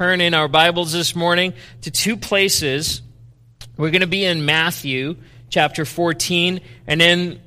turn in our Bibles this morning to two places. We're going to be in Matthew chapter 14 and then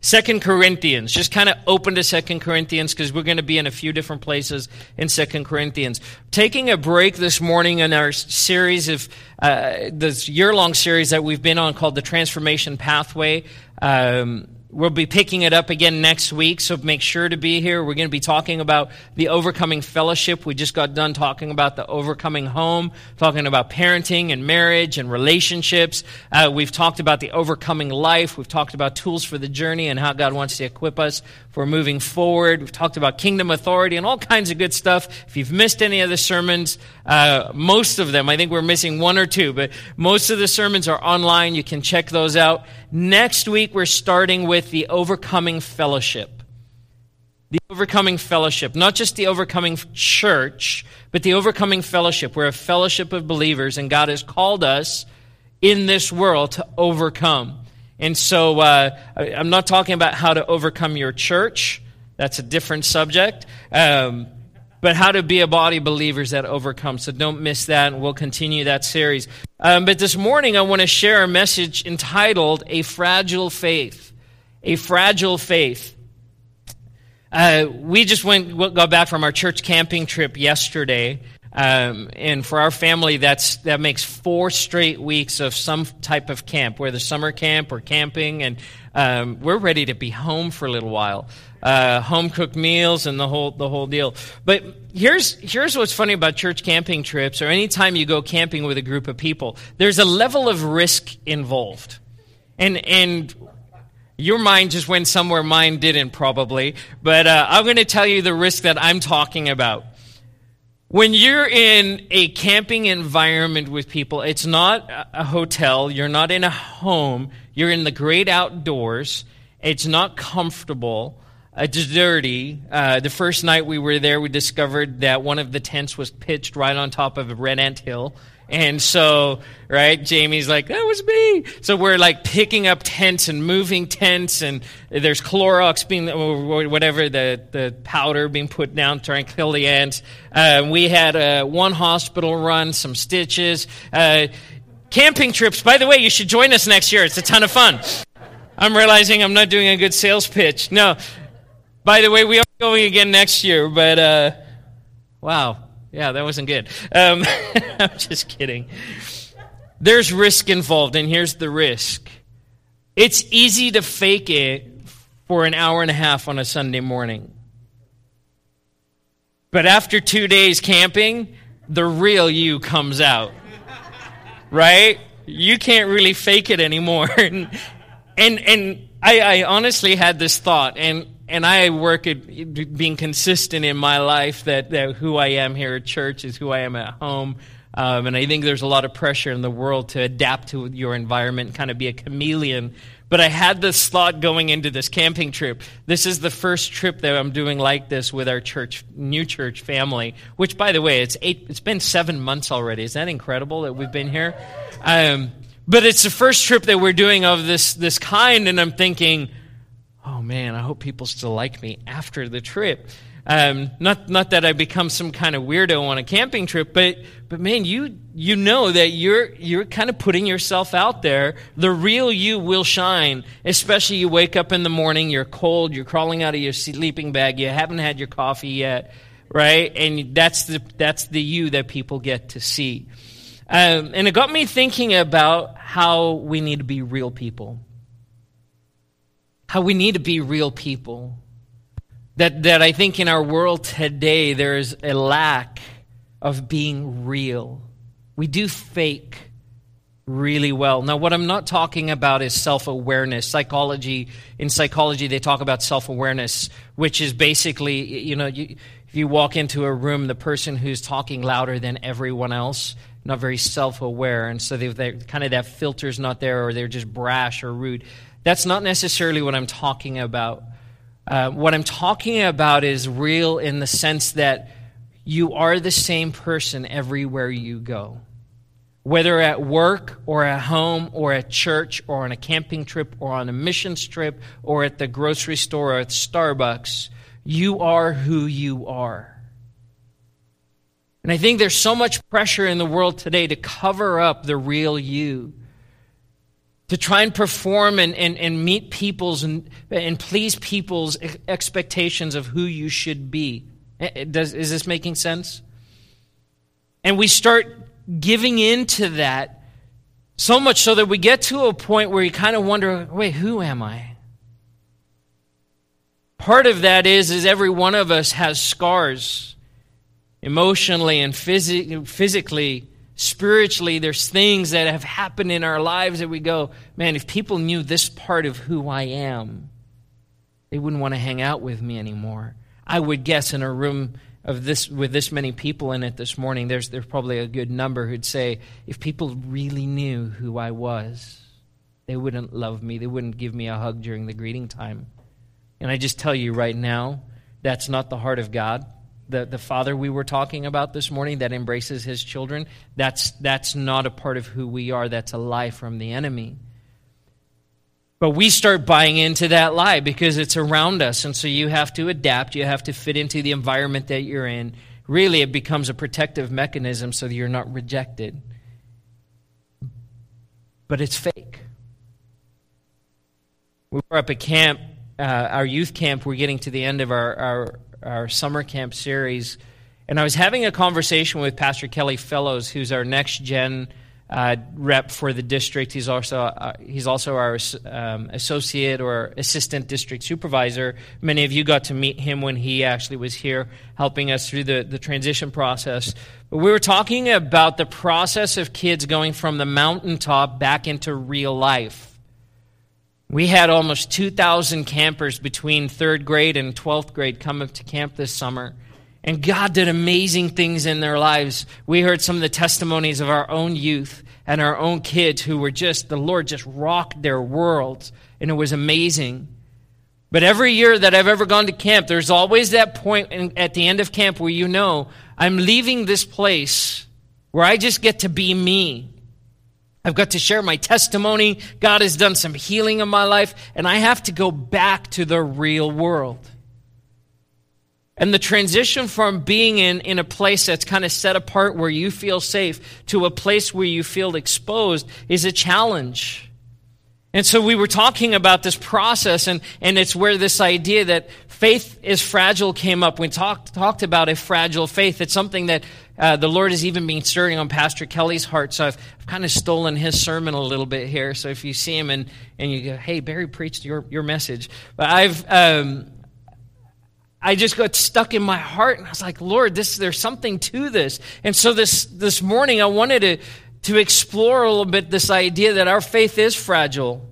Second Corinthians. Just kind of open to Second Corinthians because we're going to be in a few different places in Second Corinthians. Taking a break this morning in our series of uh, this year-long series that we've been on called the Transformation Pathway. Um, We'll be picking it up again next week, so make sure to be here. We're going to be talking about the overcoming fellowship. We just got done talking about the overcoming home, talking about parenting and marriage and relationships. Uh, we've talked about the overcoming life. We've talked about tools for the journey and how God wants to equip us for moving forward. We've talked about kingdom authority and all kinds of good stuff. If you've missed any of the sermons, uh, most of them, I think we're missing one or two, but most of the sermons are online. You can check those out. Next week, we're starting with the overcoming fellowship. The overcoming fellowship, not just the overcoming church, but the overcoming fellowship. We're a fellowship of believers, and God has called us in this world to overcome. And so uh, I'm not talking about how to overcome your church. That's a different subject. Um, but how to be a body believers that overcome. So don't miss that, and we'll continue that series. Um, but this morning, I want to share a message entitled A Fragile Faith. A Fragile Faith. Uh, we just went, got back from our church camping trip yesterday. Um, and for our family, that's that makes four straight weeks of some type of camp, whether summer camp or camping, and um, we're ready to be home for a little while. Uh, home cooked meals and the whole the whole deal. But here's here's what's funny about church camping trips, or anytime you go camping with a group of people, there's a level of risk involved, and and your mind just went somewhere mine didn't probably. But uh, I'm going to tell you the risk that I'm talking about. When you're in a camping environment with people, it's not a hotel, you're not in a home, you're in the great outdoors, it's not comfortable, it's dirty. Uh, the first night we were there, we discovered that one of the tents was pitched right on top of a red ant hill. And so, right, Jamie's like, that was me. So we're like picking up tents and moving tents, and there's Clorox being, whatever, the, the powder being put down to kill the ants. Uh, we had uh, one hospital run, some stitches. Uh, camping trips, by the way, you should join us next year. It's a ton of fun. I'm realizing I'm not doing a good sales pitch. No. By the way, we are going again next year, but uh, wow. Yeah, that wasn't good. Um, I'm just kidding. There's risk involved, and here's the risk it's easy to fake it for an hour and a half on a Sunday morning. But after two days camping, the real you comes out. Right? You can't really fake it anymore. and and, and I, I honestly had this thought, and and I work at being consistent in my life that, that who I am here at church is who I am at home. Um, and I think there's a lot of pressure in the world to adapt to your environment, kind of be a chameleon. But I had this thought going into this camping trip. This is the first trip that I'm doing like this with our church, new church family. Which, by the way, it's eight. It's been seven months already. Is that incredible that we've been here? Um, but it's the first trip that we're doing of this this kind, and I'm thinking oh man, I hope people still like me after the trip. Um, not not that I become some kind of weirdo on a camping trip, but but man, you you know that you're you're kind of putting yourself out there. The real you will shine, especially you wake up in the morning, you're cold, you're crawling out of your sleeping bag, you haven't had your coffee yet, right? And that's the that's the you that people get to see. Um, and it got me thinking about how we need to be real people how we need to be real people. That, that I think in our world today, there is a lack of being real. We do fake really well. Now, what I'm not talking about is self awareness. Psychology, in psychology, they talk about self awareness, which is basically, you know, you, if you walk into a room, the person who's talking louder than everyone else, not very self aware, and so they kind of that filter's not there, or they're just brash or rude. That's not necessarily what I'm talking about. Uh, what I'm talking about is real in the sense that you are the same person everywhere you go. Whether at work or at home or at church or on a camping trip or on a missions trip or at the grocery store or at Starbucks, you are who you are. And I think there's so much pressure in the world today to cover up the real you, to try and perform and, and, and meet people's and, and please people's expectations of who you should be. Eh, eh, does, is this making sense? And we start giving into that so much so that we get to a point where you kind of wonder wait, who am I? Part of that is, is every one of us has scars emotionally and phys- physically, spiritually. There's things that have happened in our lives that we go, man, if people knew this part of who I am, they wouldn't want to hang out with me anymore. I would guess in a room of this with this many people in it this morning, there's there's probably a good number who'd say, if people really knew who I was, they wouldn't love me. They wouldn't give me a hug during the greeting time. And I just tell you right now, that's not the heart of God the, the father we were talking about this morning that embraces his children, that's, that's not a part of who we are. That's a lie from the enemy. But we start buying into that lie because it's around us. And so you have to adapt. You have to fit into the environment that you're in. Really, it becomes a protective mechanism so that you're not rejected. But it's fake. We were up at camp, uh, our youth camp. We're getting to the end of our, our our summer camp series. And I was having a conversation with Pastor Kelly Fellows, who's our next gen uh, rep for the district. He's also uh, he's also our um, associate or assistant district supervisor. Many of you got to meet him when he actually was here helping us through the, the transition process. But we were talking about the process of kids going from the mountaintop back into real life. We had almost 2,000 campers between third grade and 12th grade come up to camp this summer. And God did amazing things in their lives. We heard some of the testimonies of our own youth and our own kids who were just, the Lord just rocked their worlds. And it was amazing. But every year that I've ever gone to camp, there's always that point in, at the end of camp where you know, I'm leaving this place where I just get to be me. I've got to share my testimony. God has done some healing in my life, and I have to go back to the real world. And the transition from being in, in a place that's kind of set apart where you feel safe to a place where you feel exposed is a challenge. And so we were talking about this process, and, and it's where this idea that faith is fragile came up. We talked, talked about a fragile faith. It's something that uh, the Lord has even been stirring on Pastor Kelly's heart, so I've, I've, kind of stolen his sermon a little bit here. So if you see him and, and you go, hey, Barry preached your, your message. But I've, um, I just got stuck in my heart, and I was like, Lord, this, there's something to this. And so this, this morning, I wanted to, to explore a little bit this idea that our faith is fragile,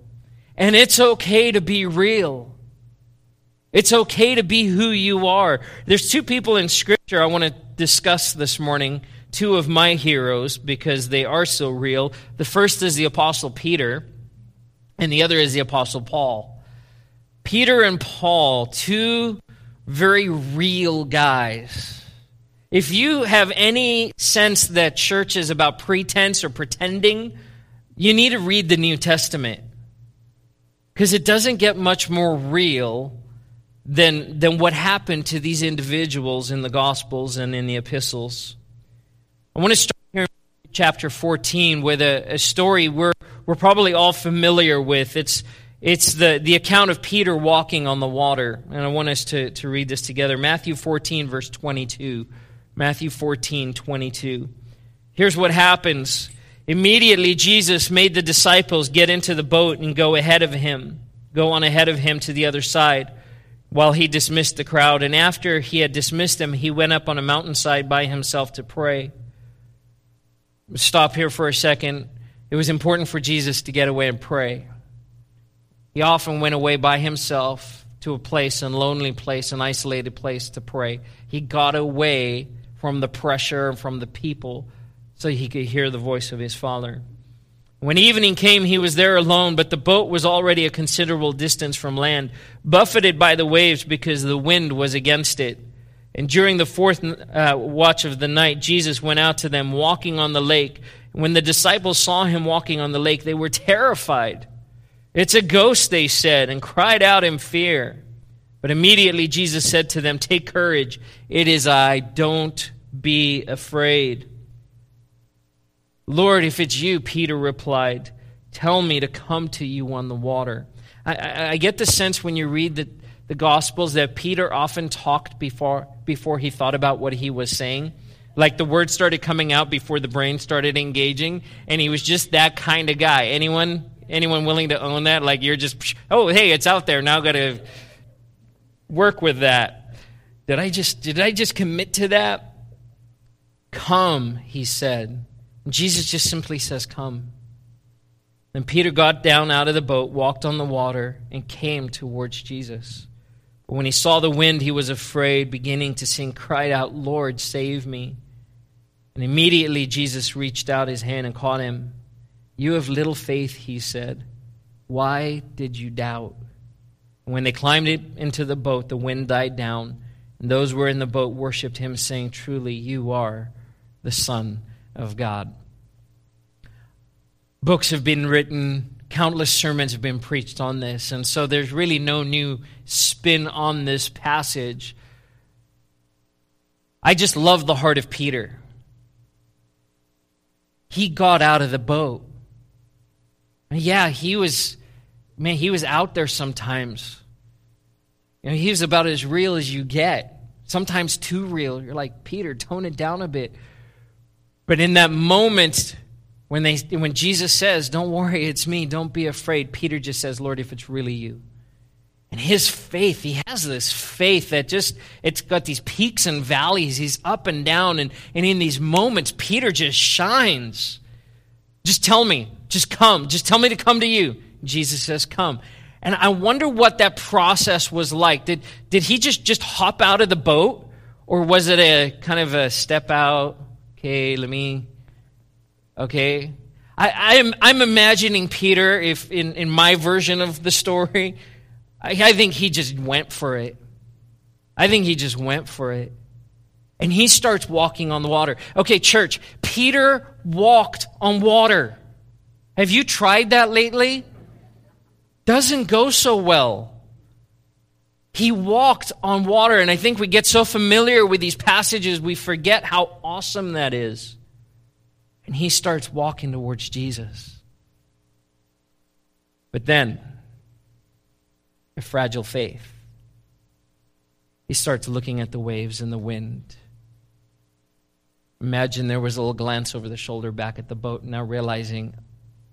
and it's okay to be real. It's okay to be who you are. There's two people in Scripture I want to discuss this morning, two of my heroes, because they are so real. The first is the Apostle Peter, and the other is the Apostle Paul. Peter and Paul, two very real guys. If you have any sense that church is about pretense or pretending, you need to read the New Testament. Because it doesn't get much more real than, than what happened to these individuals in the Gospels and in the epistles. I want to start here in chapter 14 with a, a story we're, we're probably all familiar with. It's, it's the, the account of Peter walking on the water. And I want us to, to read this together. Matthew 14, verse 22. Matthew 14, 22. Here's what happens. Immediately, Jesus made the disciples get into the boat and go ahead of him, go on ahead of him to the other side while he dismissed the crowd. And after he had dismissed them, he went up on a mountainside by himself to pray. Stop here for a second. It was important for Jesus to get away and pray. He often went away by himself to a place, a lonely place, an isolated place to pray. He got away from the pressure and from the people so he could hear the voice of his Father. When evening came, he was there alone, but the boat was already a considerable distance from land, buffeted by the waves because the wind was against it. And during the fourth uh, watch of the night, Jesus went out to them walking on the lake. When the disciples saw him walking on the lake, they were terrified. It's a ghost, they said, and cried out in fear. But immediately Jesus said to them, Take courage, it is I, don't be afraid. Lord, if it's you, Peter replied, tell me to come to you on the water. I, I, I get the sense when you read the, the Gospels that Peter often talked before, before he thought about what he was saying. Like the words started coming out before the brain started engaging, and he was just that kind of guy. Anyone anyone willing to own that? Like you're just, oh, hey, it's out there. Now got to work with that. Did I just did I just commit to that? Come, he said. Jesus just simply says, Come. Then Peter got down out of the boat, walked on the water, and came towards Jesus. But when he saw the wind, he was afraid, beginning to sink, cried out, Lord, save me. And immediately Jesus reached out his hand and caught him. You have little faith, he said. Why did you doubt? And when they climbed into the boat, the wind died down, and those who were in the boat worshipped him, saying, Truly, you are the Son of God. Books have been written, countless sermons have been preached on this, and so there's really no new spin on this passage. I just love the heart of Peter. He got out of the boat. Yeah, he was, man, he was out there sometimes. You know, he was about as real as you get. Sometimes too real. You're like, Peter, tone it down a bit. But in that moment, when, they, when Jesus says, Don't worry, it's me, don't be afraid, Peter just says, Lord, if it's really you. And his faith, he has this faith that just, it's got these peaks and valleys. He's up and down. And, and in these moments, Peter just shines. Just tell me, just come, just tell me to come to you. Jesus says, Come. And I wonder what that process was like. Did, did he just, just hop out of the boat? Or was it a kind of a step out? Okay, let me. Okay. I, am I'm, I'm imagining Peter, if in, in my version of the story, I, I think he just went for it. I think he just went for it. And he starts walking on the water. Okay, church, Peter walked on water. Have you tried that lately? Doesn't go so well. He walked on water, and I think we get so familiar with these passages, we forget how awesome that is. And he starts walking towards Jesus. But then, a fragile faith. He starts looking at the waves and the wind. Imagine there was a little glance over the shoulder back at the boat, now realizing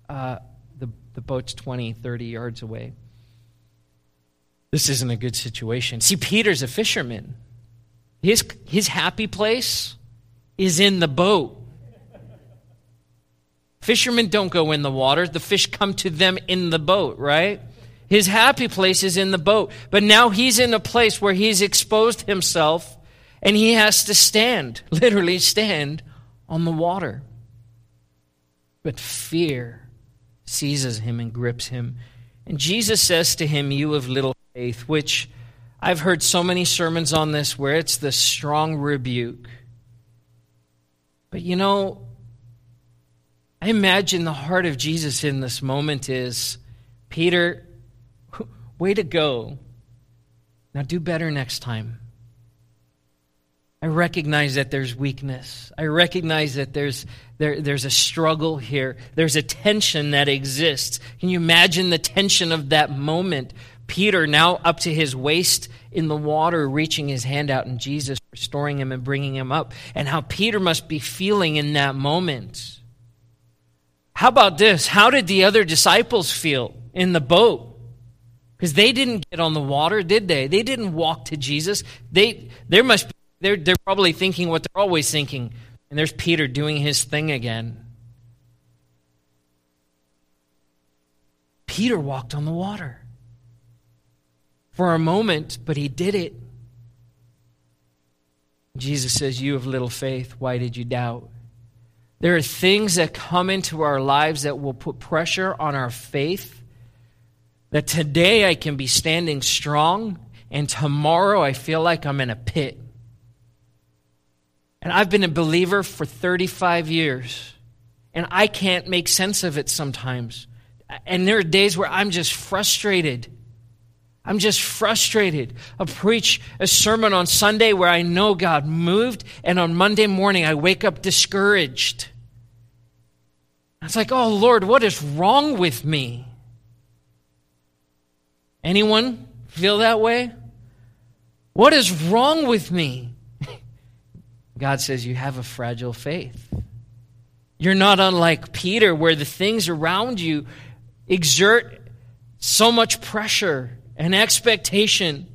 uh, the, the boat's 20, 30 yards away. This isn't a good situation. See, Peter's a fisherman. His, his happy place is in the boat. Fishermen don't go in the water, the fish come to them in the boat, right? His happy place is in the boat. But now he's in a place where he's exposed himself and he has to stand, literally stand, on the water. But fear seizes him and grips him. And Jesus says to him, You of little faith, which I've heard so many sermons on this where it's the strong rebuke. But you know, I imagine the heart of Jesus in this moment is Peter, way to go. Now do better next time. I recognize that there's weakness. I recognize that there's, there, there's a struggle here. There's a tension that exists. Can you imagine the tension of that moment? Peter, now up to his waist in the water, reaching his hand out, and Jesus restoring him and bringing him up, and how Peter must be feeling in that moment. How about this? How did the other disciples feel in the boat? Because they didn't get on the water, did they? They didn't walk to Jesus. They, there must be they're, they're probably thinking what they're always thinking. And there's Peter doing his thing again. Peter walked on the water for a moment, but he did it. Jesus says, You have little faith. Why did you doubt? There are things that come into our lives that will put pressure on our faith. That today I can be standing strong, and tomorrow I feel like I'm in a pit. And I've been a believer for 35 years, and I can't make sense of it sometimes. And there are days where I'm just frustrated. I'm just frustrated. I'll preach a sermon on Sunday where I know God moved, and on Monday morning I wake up discouraged. It's like, oh Lord, what is wrong with me? Anyone feel that way? What is wrong with me? God says, You have a fragile faith. You're not unlike Peter, where the things around you exert so much pressure and expectation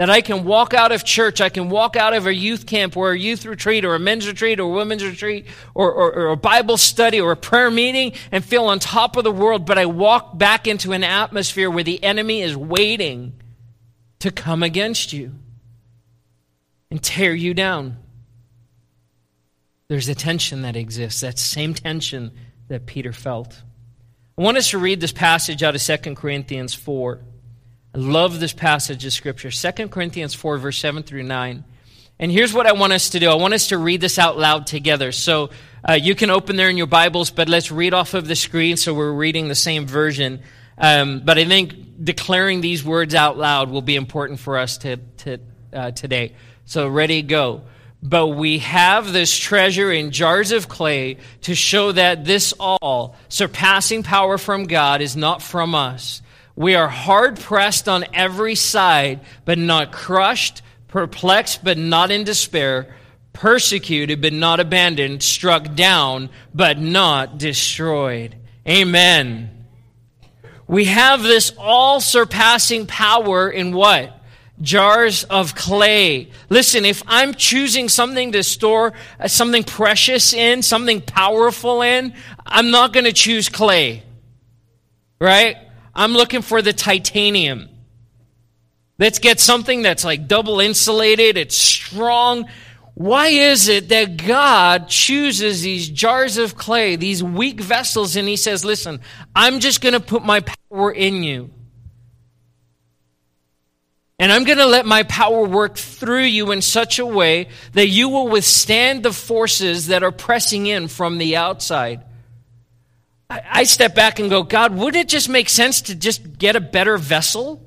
that I can walk out of church, I can walk out of a youth camp or a youth retreat or a men's retreat or a women's retreat or, or, or, a Bible study or a prayer meeting and feel on top of the world, but I walk back into an atmosphere where the enemy is waiting to come against you and tear you down. There's a tension that exists, that same tension that Peter felt. I want us to read this passage out of 2 Corinthians 4. I love this passage of Scripture, 2 Corinthians 4, verse 7 through 9. And here's what I want us to do I want us to read this out loud together. So uh, you can open there in your Bibles, but let's read off of the screen so we're reading the same version. Um, but I think declaring these words out loud will be important for us to, to, uh, today. So, ready, go. But we have this treasure in jars of clay to show that this all, surpassing power from God, is not from us. We are hard pressed on every side, but not crushed, perplexed, but not in despair, persecuted, but not abandoned, struck down, but not destroyed. Amen. We have this all surpassing power in what? Jars of clay. Listen, if I'm choosing something to store uh, something precious in, something powerful in, I'm not going to choose clay. Right? I'm looking for the titanium. Let's get something that's like double insulated, it's strong. Why is it that God chooses these jars of clay, these weak vessels, and He says, Listen, I'm just going to put my power in you. And I'm going to let my power work through you in such a way that you will withstand the forces that are pressing in from the outside. I, step back and go, God, would it just make sense to just get a better vessel?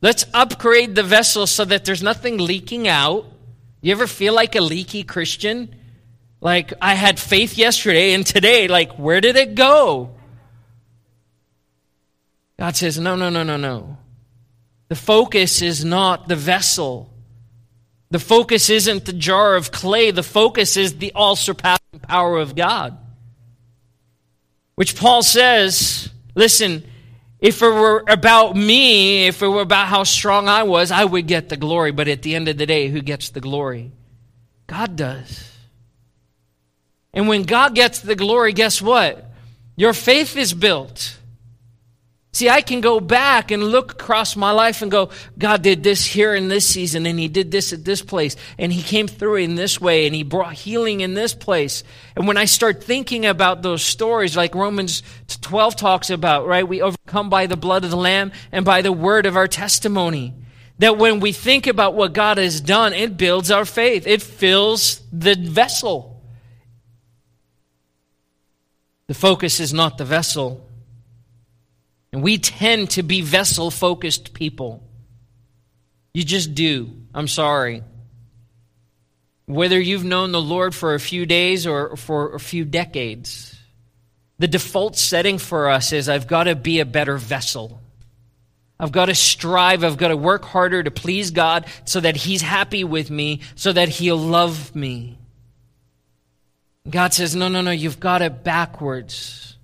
Let's upgrade the vessel so that there's nothing leaking out. You ever feel like a leaky Christian? Like, I had faith yesterday and today, like, where did it go? God says, no, no, no, no, no. The focus is not the vessel. The focus isn't the jar of clay. The focus is the all surpassing power of God. Which Paul says, listen, if it were about me, if it were about how strong I was, I would get the glory. But at the end of the day, who gets the glory? God does. And when God gets the glory, guess what? Your faith is built. See, I can go back and look across my life and go, God did this here in this season, and He did this at this place, and He came through in this way, and He brought healing in this place. And when I start thinking about those stories, like Romans 12 talks about, right? We overcome by the blood of the Lamb and by the word of our testimony. That when we think about what God has done, it builds our faith, it fills the vessel. The focus is not the vessel and we tend to be vessel focused people. You just do. I'm sorry. Whether you've known the Lord for a few days or for a few decades, the default setting for us is I've got to be a better vessel. I've got to strive. I've got to work harder to please God so that He's happy with me, so that He'll love me. God says, No, no, no, you've got it backwards.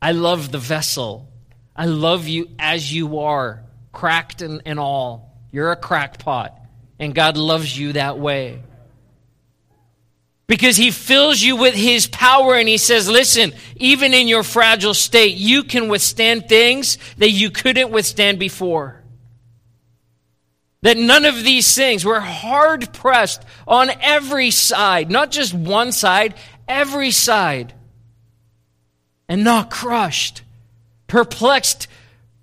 I love the vessel. I love you as you are, cracked and, and all. You're a crackpot, and God loves you that way. Because he fills you with his power and he says, listen, even in your fragile state, you can withstand things that you couldn't withstand before. That none of these things, we're hard pressed on every side, not just one side, every side, and not crushed perplexed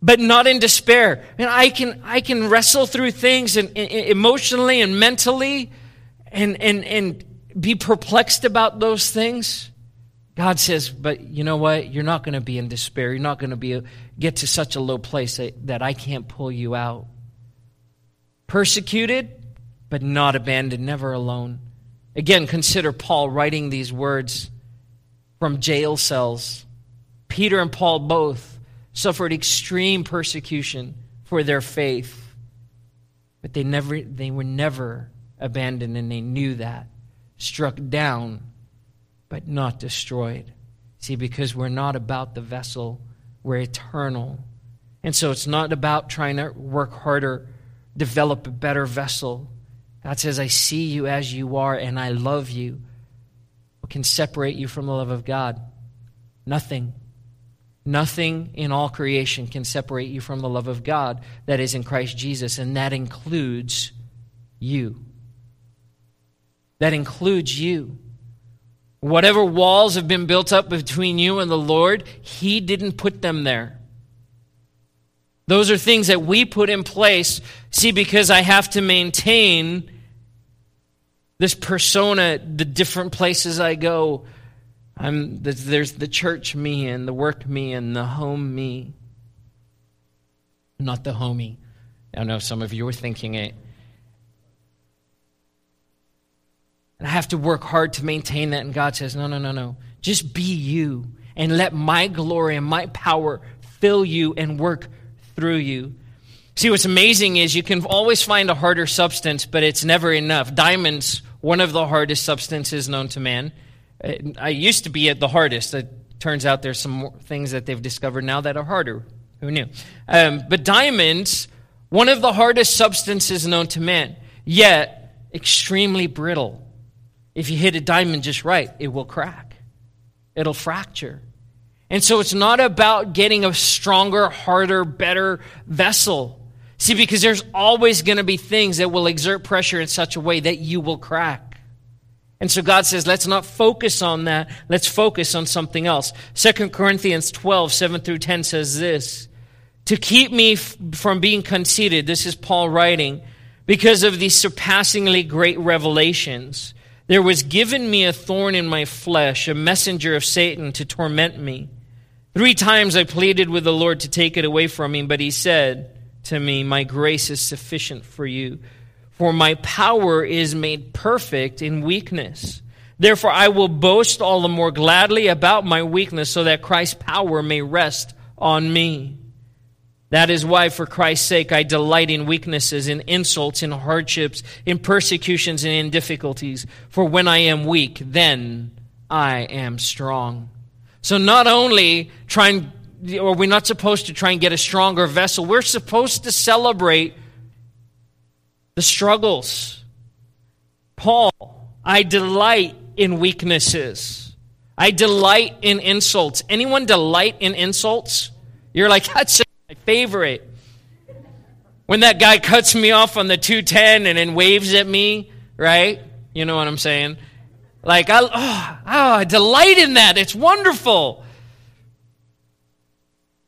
but not in despair. And I can I can wrestle through things and, and, emotionally and mentally and, and and be perplexed about those things. God says, but you know what? You're not going to be in despair. You're not going to be get to such a low place that, that I can't pull you out. Persecuted, but not abandoned, never alone. Again, consider Paul writing these words from jail cells. Peter and Paul both suffered extreme persecution for their faith. But they never they were never abandoned and they knew that. Struck down but not destroyed. See, because we're not about the vessel, we're eternal. And so it's not about trying to work harder, develop a better vessel. God says, I see you as you are and I love you. What can separate you from the love of God? Nothing. Nothing in all creation can separate you from the love of God that is in Christ Jesus, and that includes you. That includes you. Whatever walls have been built up between you and the Lord, He didn't put them there. Those are things that we put in place. See, because I have to maintain this persona, the different places I go. I'm, there's the church me and the work me and the home me. Not the homie. I know some of you are thinking it. And I have to work hard to maintain that. And God says, no, no, no, no. Just be you and let my glory and my power fill you and work through you. See, what's amazing is you can always find a harder substance, but it's never enough. Diamonds, one of the hardest substances known to man. I used to be at the hardest. It turns out there's some things that they've discovered now that are harder. Who knew? Um, but diamonds, one of the hardest substances known to man, yet extremely brittle. If you hit a diamond just right, it will crack, it'll fracture. And so it's not about getting a stronger, harder, better vessel. See, because there's always going to be things that will exert pressure in such a way that you will crack. And so God says, let's not focus on that. Let's focus on something else. 2 Corinthians 12, 7 through 10 says this To keep me f- from being conceited, this is Paul writing, because of these surpassingly great revelations there was given me a thorn in my flesh, a messenger of Satan to torment me. Three times I pleaded with the Lord to take it away from me, but he said to me, My grace is sufficient for you, for my power is made perfect in weakness. Therefore, I will boast all the more gladly about my weakness, so that Christ's power may rest on me. That is why, for Christ's sake, I delight in weaknesses, in insults, in hardships, in persecutions, and in difficulties. For when I am weak, then I am strong. So not only trying, or we're not supposed to try and get a stronger vessel, we're supposed to celebrate the struggles. Paul, I delight in weaknesses. I delight in insults. Anyone delight in insults? You're like, that's my favorite. When that guy cuts me off on the 210 and then waves at me, right? You know what I'm saying? Like, I, oh, oh, I delight in that. It's wonderful.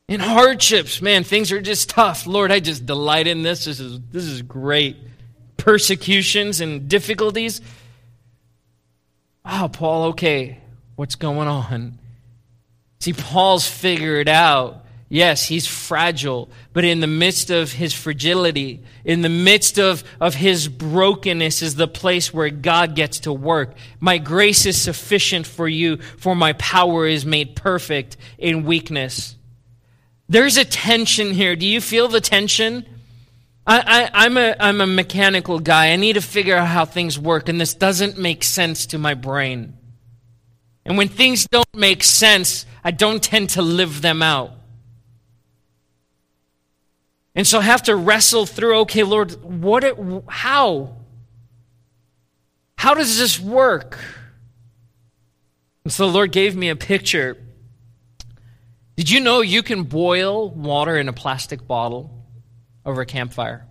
In hardships, man, things are just tough. Lord, I just delight in this. This is, this is great. Persecutions and difficulties. Oh, Paul, okay, what's going on? See, Paul's figured out Yes, he's fragile, but in the midst of his fragility, in the midst of, of his brokenness, is the place where God gets to work. My grace is sufficient for you, for my power is made perfect in weakness. There's a tension here. Do you feel the tension? I, I, I'm, a, I'm a mechanical guy. I need to figure out how things work, and this doesn't make sense to my brain. And when things don't make sense, I don't tend to live them out. And so I have to wrestle through, okay, Lord, what it, how? How does this work? And so the Lord gave me a picture. Did you know you can boil water in a plastic bottle over a campfire?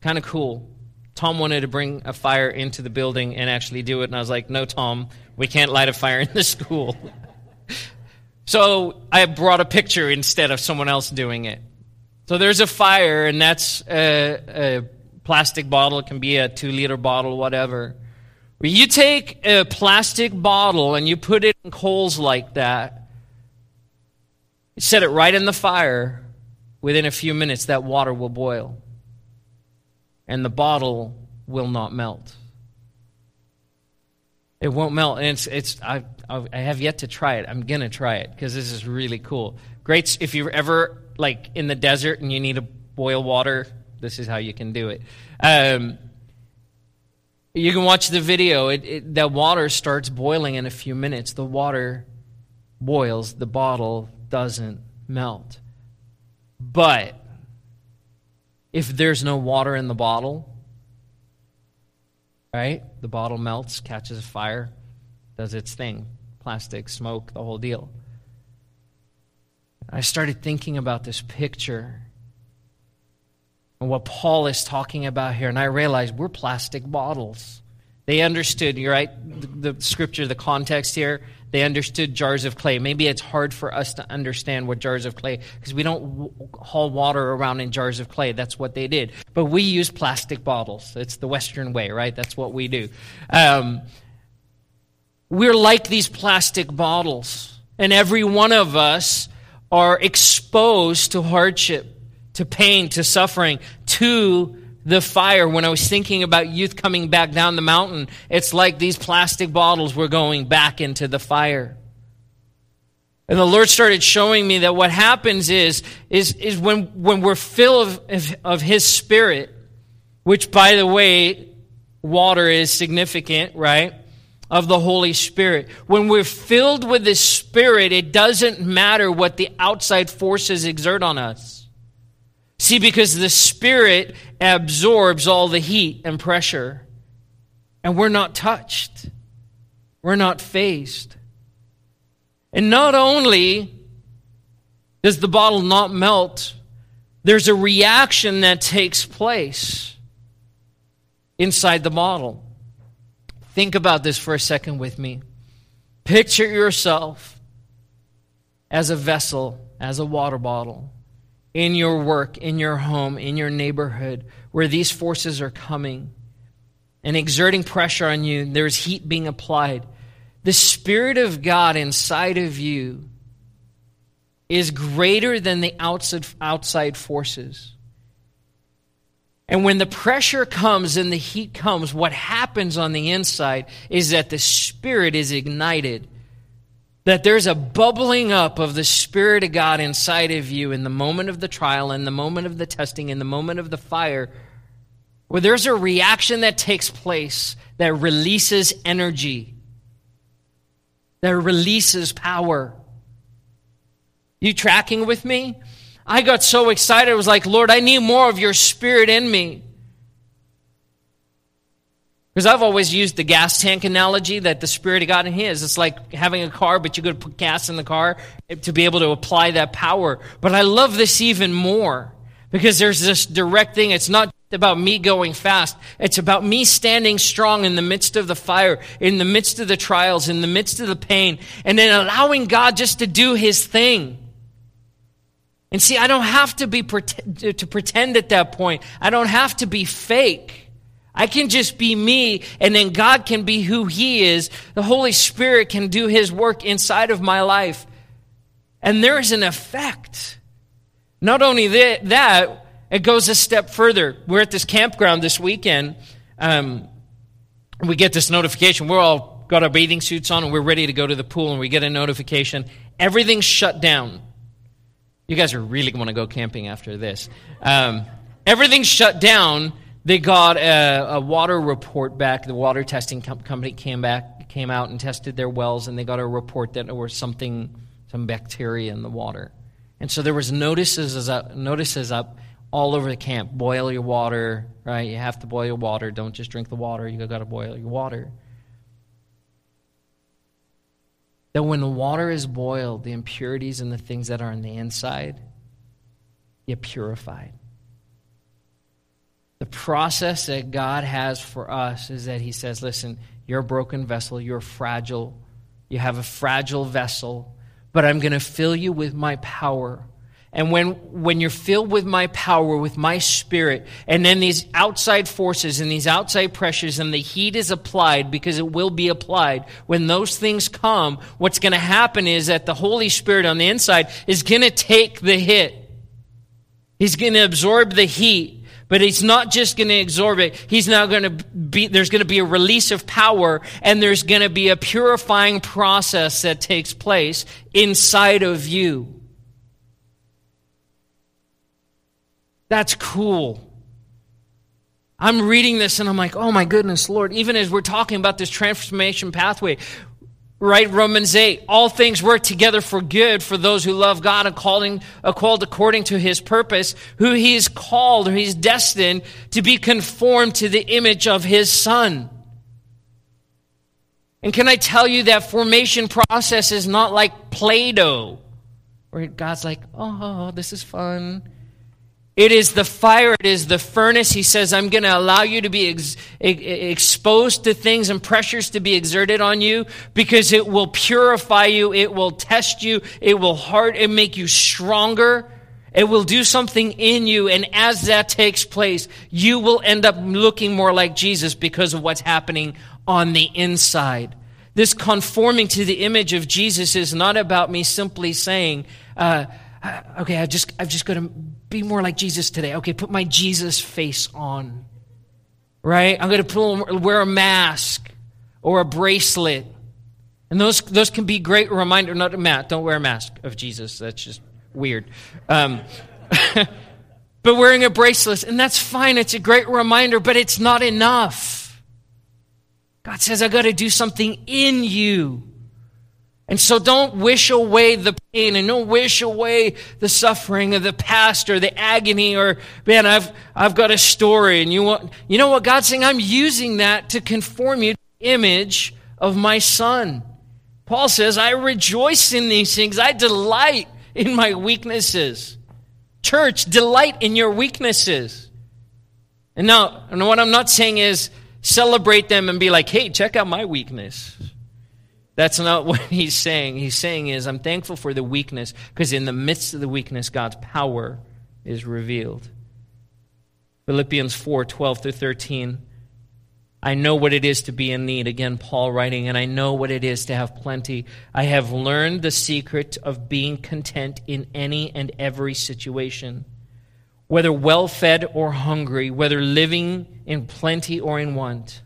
Kind of cool. Tom wanted to bring a fire into the building and actually do it, and I was like, no, Tom, we can't light a fire in the school. So I brought a picture instead of someone else doing it. So there's a fire, and that's a, a plastic bottle. It can be a two liter bottle, whatever. You take a plastic bottle and you put it in coals like that, set it right in the fire, within a few minutes, that water will boil. And the bottle will not melt. It won't melt. And it's, it's I, I have yet to try it. I'm going to try it because this is really cool. Great. If you're ever like in the desert and you need to boil water, this is how you can do it. Um, you can watch the video. It, it, that water starts boiling in a few minutes. The water boils, the bottle doesn't melt. But if there's no water in the bottle, right? The bottle melts, catches fire, does its thing plastic, smoke, the whole deal. I started thinking about this picture and what Paul is talking about here. And I realized we're plastic bottles. They understood, you're right, the, the, scripture, the context here, they understood jars of clay. Maybe it's hard for us to understand what jars of clay, because we don't haul water around in jars of clay. That's what they did. But we use plastic bottles. It's the Western way, right? That's what we do. Um, we're like these plastic bottles, and every one of us are exposed to hardship to pain, to suffering, to the fire. When I was thinking about youth coming back down the mountain, it's like these plastic bottles were going back into the fire. And the Lord started showing me that what happens is, is, is when, when we're filled of, of, of His Spirit, which, by the way, water is significant, right? Of the Holy Spirit. When we're filled with the Spirit, it doesn't matter what the outside forces exert on us. See, because the Spirit absorbs all the heat and pressure, and we're not touched, we're not fazed. And not only does the bottle not melt, there's a reaction that takes place inside the bottle. Think about this for a second with me. Picture yourself as a vessel, as a water bottle in your work, in your home, in your neighborhood, where these forces are coming and exerting pressure on you, there's heat being applied. The Spirit of God inside of you is greater than the outside, outside forces. And when the pressure comes and the heat comes, what happens on the inside is that the Spirit is ignited that there's a bubbling up of the Spirit of God inside of you in the moment of the trial, in the moment of the testing, in the moment of the fire, where there's a reaction that takes place that releases energy, that releases power. You tracking with me? I got so excited. I was like, Lord, I need more of your Spirit in me. Because I've always used the gas tank analogy that the Spirit of God in His. It's like having a car, but you to put gas in the car to be able to apply that power. But I love this even more because there's this direct thing. It's not about me going fast. It's about me standing strong in the midst of the fire, in the midst of the trials, in the midst of the pain, and then allowing God just to do His thing. And see, I don't have to be to pretend at that point. I don't have to be fake. I can just be me, and then God can be who He is. The Holy Spirit can do His work inside of my life. And there is an effect. Not only that, it goes a step further. We're at this campground this weekend. Um, we get this notification. We're all got our bathing suits on, and we're ready to go to the pool, and we get a notification. Everything's shut down. You guys are really going to go camping after this. Um, everything's shut down they got a, a water report back. The water testing com- company came back, came out and tested their wells, and they got a report that there was something, some bacteria in the water. And so there was notices up, notices up all over the camp. Boil your water, right? You have to boil your water. Don't just drink the water. You got to boil your water. That when the water is boiled, the impurities and the things that are on the inside get purified. The process that God has for us is that He says, listen, you're a broken vessel, you're fragile, you have a fragile vessel, but I'm going to fill you with my power. And when, when you're filled with my power, with my spirit, and then these outside forces and these outside pressures and the heat is applied because it will be applied, when those things come, what's going to happen is that the Holy Spirit on the inside is going to take the hit. He's going to absorb the heat. But he's not just going to absorb it. He's now going to be, there's going to be a release of power and there's going to be a purifying process that takes place inside of you. That's cool. I'm reading this and I'm like, oh my goodness, Lord, even as we're talking about this transformation pathway, right? Romans 8, all things work together for good for those who love God and calling, uh, called according to his purpose, who he's called or he's destined to be conformed to the image of his son. And can I tell you that formation process is not like Play Doh, where God's like, oh, this is fun. It is the fire, it is the furnace. He says, I'm going to allow you to be ex- exposed to things and pressures to be exerted on you because it will purify you, it will test you, it will hard and make you stronger. It will do something in you, and as that takes place, you will end up looking more like Jesus because of what's happening on the inside. This conforming to the image of Jesus is not about me simply saying, uh, okay, I've just, I've just got to be more like Jesus today. Okay, put my Jesus face on. Right? I'm going to pull, wear a mask or a bracelet. And those, those can be great reminder. Not a Matt, don't wear a mask of Jesus. That's just weird. Um, but wearing a bracelet, and that's fine. It's a great reminder, but it's not enough. God says, I got to do something in you. And so don't wish away the pain and don't wish away the suffering of the past or the agony or, man, I've, I've got a story and you want, you know what God's saying? I'm using that to conform you to the image of my son. Paul says, I rejoice in these things. I delight in my weaknesses. Church, delight in your weaknesses. And now, and what I'm not saying is celebrate them and be like, hey, check out my weakness. That's not what he's saying. He's saying is, I'm thankful for the weakness because in the midst of the weakness, God's power is revealed. Philippians 4 12 through 13. I know what it is to be in need. Again, Paul writing, and I know what it is to have plenty. I have learned the secret of being content in any and every situation, whether well fed or hungry, whether living in plenty or in want.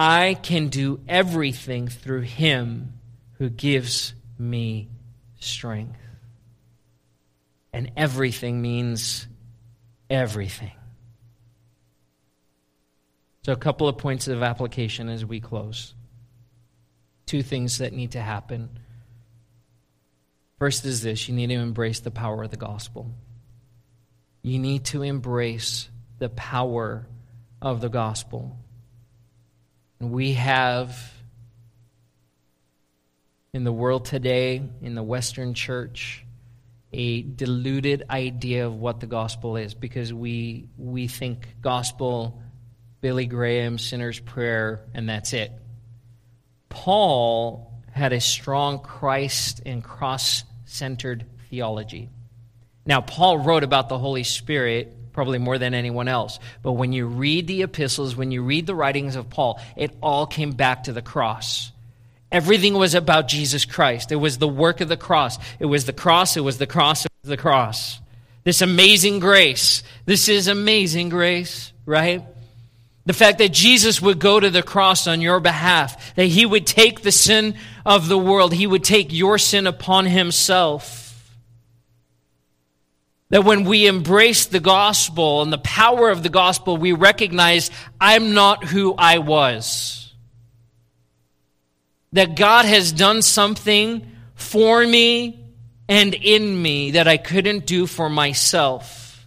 I can do everything through him who gives me strength. And everything means everything. So, a couple of points of application as we close. Two things that need to happen. First is this you need to embrace the power of the gospel. You need to embrace the power of the gospel. We have in the world today, in the Western church, a diluted idea of what the gospel is because we, we think gospel, Billy Graham, sinner's prayer, and that's it. Paul had a strong Christ and cross centered theology. Now, Paul wrote about the Holy Spirit probably more than anyone else. But when you read the epistles, when you read the writings of Paul, it all came back to the cross. Everything was about Jesus Christ. It was the work of the cross. It was the cross, it was the cross, it was the cross. This amazing grace. This is amazing grace, right? The fact that Jesus would go to the cross on your behalf, that he would take the sin of the world, he would take your sin upon himself. That when we embrace the gospel and the power of the gospel, we recognize I'm not who I was. That God has done something for me and in me that I couldn't do for myself.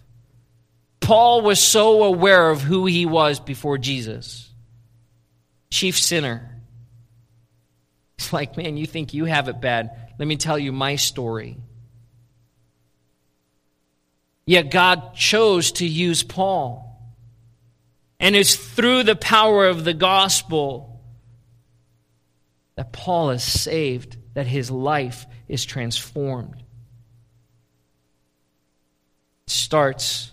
Paul was so aware of who he was before Jesus. Chief sinner. It's like, man, you think you have it bad. Let me tell you my story. Yet God chose to use Paul. And it's through the power of the gospel that Paul is saved, that his life is transformed. It starts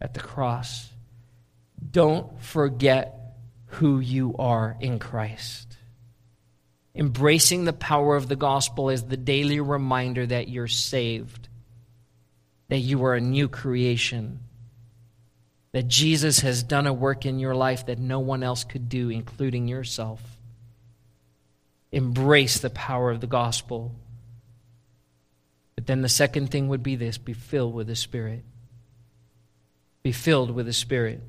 at the cross. Don't forget who you are in Christ. Embracing the power of the gospel is the daily reminder that you're saved, that you are a new creation, that Jesus has done a work in your life that no one else could do, including yourself. Embrace the power of the gospel. But then the second thing would be this be filled with the Spirit. Be filled with the Spirit.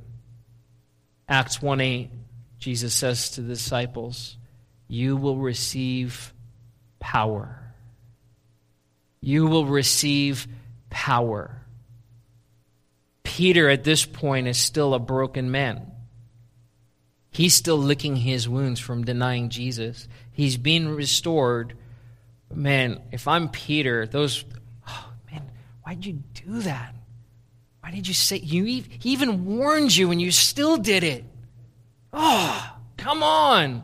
Acts 1 8, Jesus says to the disciples, You will receive power. You will receive power. Peter, at this point, is still a broken man. He's still licking his wounds from denying Jesus. He's being restored. Man, if I'm Peter, those, oh, man, why'd you do that? Why did you say, you, he even warned you and you still did it. Oh, come on.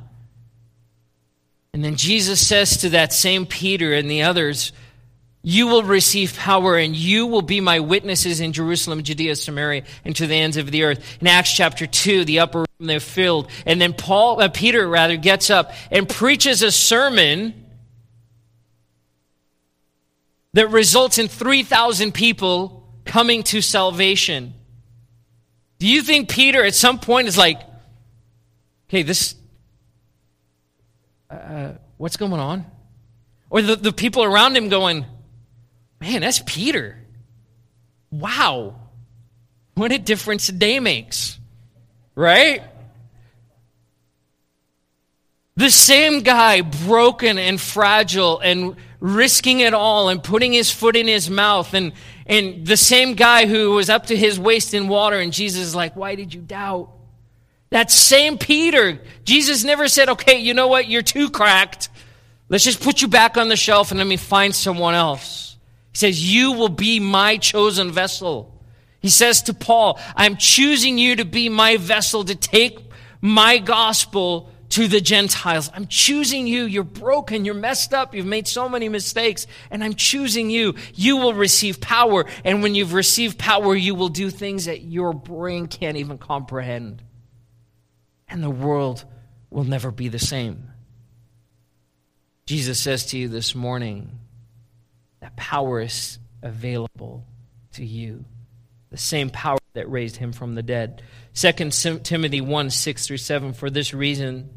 And then Jesus says to that same Peter and the others, You will receive power and you will be my witnesses in Jerusalem, Judea, Samaria, and to the ends of the earth. In Acts chapter 2, the upper room, they're filled. And then Paul, uh, Peter rather, gets up and preaches a sermon that results in 3,000 people coming to salvation. Do you think Peter at some point is like, okay, this, uh, what's going on? Or the, the people around him going, man, that's Peter. Wow. What a difference a day makes. Right? The same guy, broken and fragile and risking it all and putting his foot in his mouth and, and the same guy who was up to his waist in water and jesus is like why did you doubt that same peter jesus never said okay you know what you're too cracked let's just put you back on the shelf and let me find someone else he says you will be my chosen vessel he says to paul i'm choosing you to be my vessel to take my gospel to the Gentiles. I'm choosing you. You're broken. You're messed up. You've made so many mistakes. And I'm choosing you. You will receive power. And when you've received power, you will do things that your brain can't even comprehend. And the world will never be the same. Jesus says to you this morning that power is available to you. The same power that raised him from the dead. 2 Timothy 1 6 through 7. For this reason,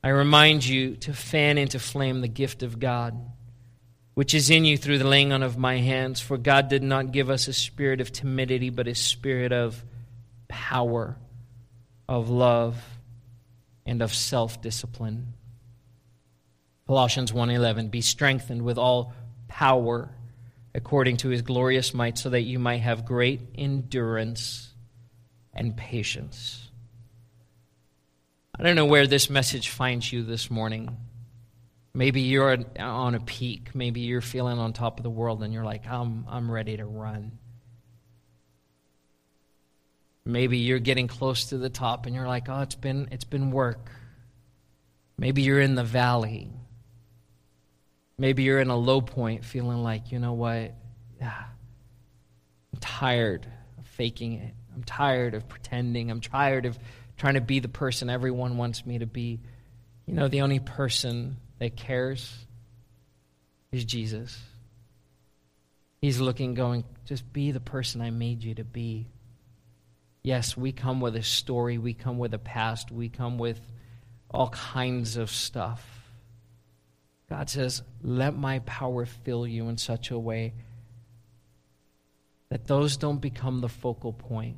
I remind you to fan into flame the gift of God, which is in you through the laying on of my hands. For God did not give us a spirit of timidity, but a spirit of power, of love, and of self-discipline. Colossians 1:11 Be strengthened with all power according to his glorious might so that you might have great endurance and patience I don't know where this message finds you this morning. Maybe you're on a peak. Maybe you're feeling on top of the world and you're like, I'm, I'm ready to run. Maybe you're getting close to the top and you're like, oh, it's been, it's been work. Maybe you're in the valley. Maybe you're in a low point feeling like, you know what? Yeah, I'm tired of faking it. I'm tired of pretending. I'm tired of trying to be the person everyone wants me to be. You know, the only person that cares is Jesus. He's looking, going, just be the person I made you to be. Yes, we come with a story, we come with a past, we come with all kinds of stuff. God says, let my power fill you in such a way that those don't become the focal point.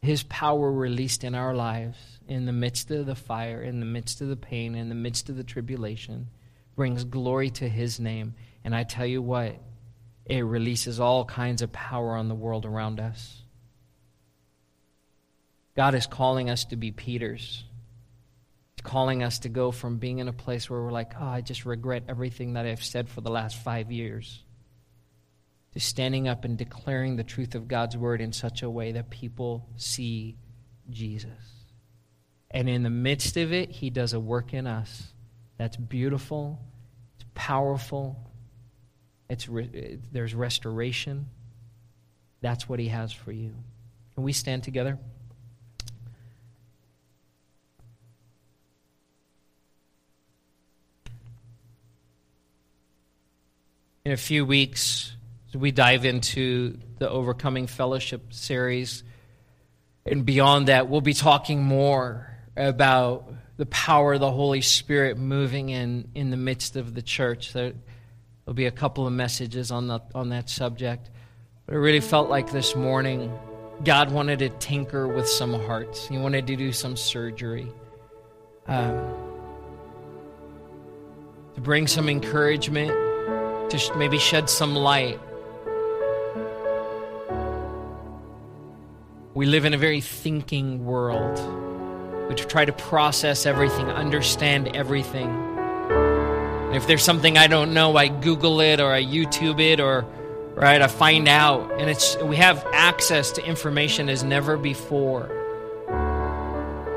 His power released in our lives in the midst of the fire, in the midst of the pain, in the midst of the tribulation, brings glory to His name. And I tell you what, it releases all kinds of power on the world around us. God is calling us to be Peters. Calling us to go from being in a place where we're like, oh, I just regret everything that I've said for the last five years to standing up and declaring the truth of God's word in such a way that people see Jesus. And in the midst of it, he does a work in us that's beautiful, it's powerful, It's re- there's restoration. That's what He has for you. Can we stand together? In a few weeks, we dive into the Overcoming Fellowship series, and beyond that, we'll be talking more about the power of the Holy Spirit moving in, in the midst of the church. There, will be a couple of messages on, the, on that subject. But it really felt like this morning God wanted to tinker with some hearts. He wanted to do some surgery. Um, to bring some encouragement, to maybe shed some light. We live in a very thinking world. We try to process everything, understand everything. And if there's something I don't know, I Google it or I YouTube it or right? I find out, and it's we have access to information as never before.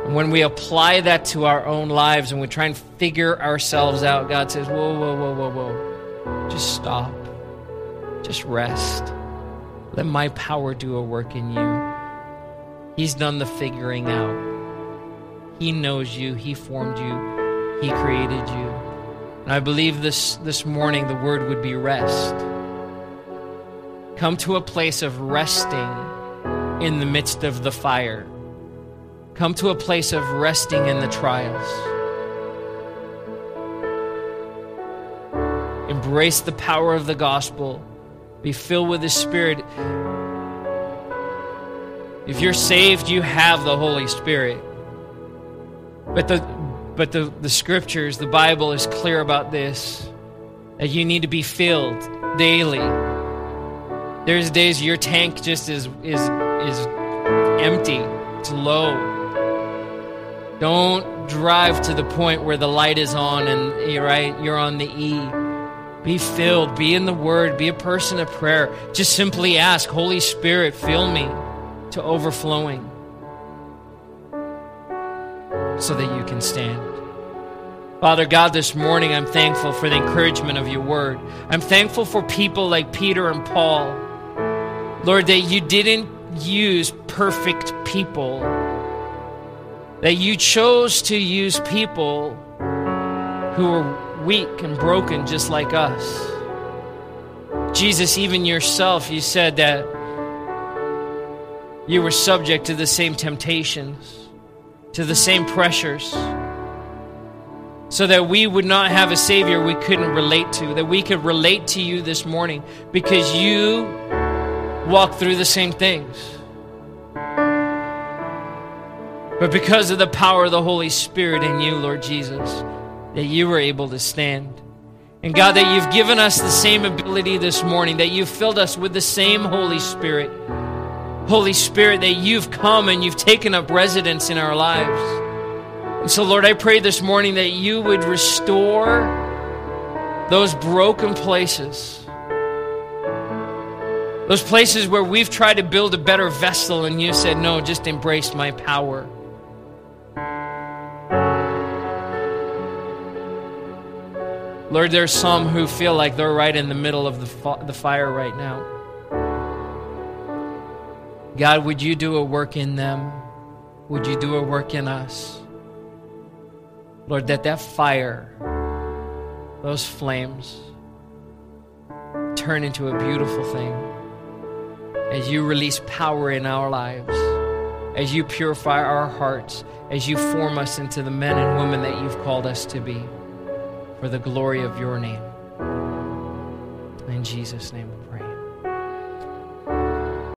And when we apply that to our own lives and we try and figure ourselves out, God says, "Whoa, whoa, whoa, whoa, whoa! Just stop. Just rest. Let my power do a work in you." He's done the figuring out. He knows you. He formed you. He created you. And I believe this this morning the word would be rest Come to a place of resting in the midst of the fire. Come to a place of resting in the trials. Embrace the power of the gospel. Be filled with the Spirit. If you're saved, you have the Holy Spirit. But the but the, the scriptures, the Bible is clear about this. That you need to be filled daily there's days your tank just is is is empty. It's low. Don't drive to the point where the light is on and you're right, you're on the E. Be filled, be in the word, be a person of prayer. Just simply ask, Holy Spirit, fill me to overflowing so that you can stand. Father God, this morning I'm thankful for the encouragement of your word. I'm thankful for people like Peter and Paul Lord, that you didn't use perfect people, that you chose to use people who were weak and broken just like us. Jesus, even yourself, you said that you were subject to the same temptations, to the same pressures, so that we would not have a Savior we couldn't relate to, that we could relate to you this morning because you walk through the same things. But because of the power of the Holy Spirit in you, Lord Jesus, that you were able to stand. And God, that you've given us the same ability this morning, that you've filled us with the same Holy Spirit. Holy Spirit, that you've come and you've taken up residence in our lives. And so, Lord, I pray this morning that you would restore those broken places those places where we've tried to build a better vessel and you said, no, just embrace my power. Lord, there's some who feel like they're right in the middle of the, the fire right now. God, would you do a work in them? Would you do a work in us? Lord, that that fire, those flames, turn into a beautiful thing as you release power in our lives, as you purify our hearts, as you form us into the men and women that you've called us to be, for the glory of your name. In Jesus' name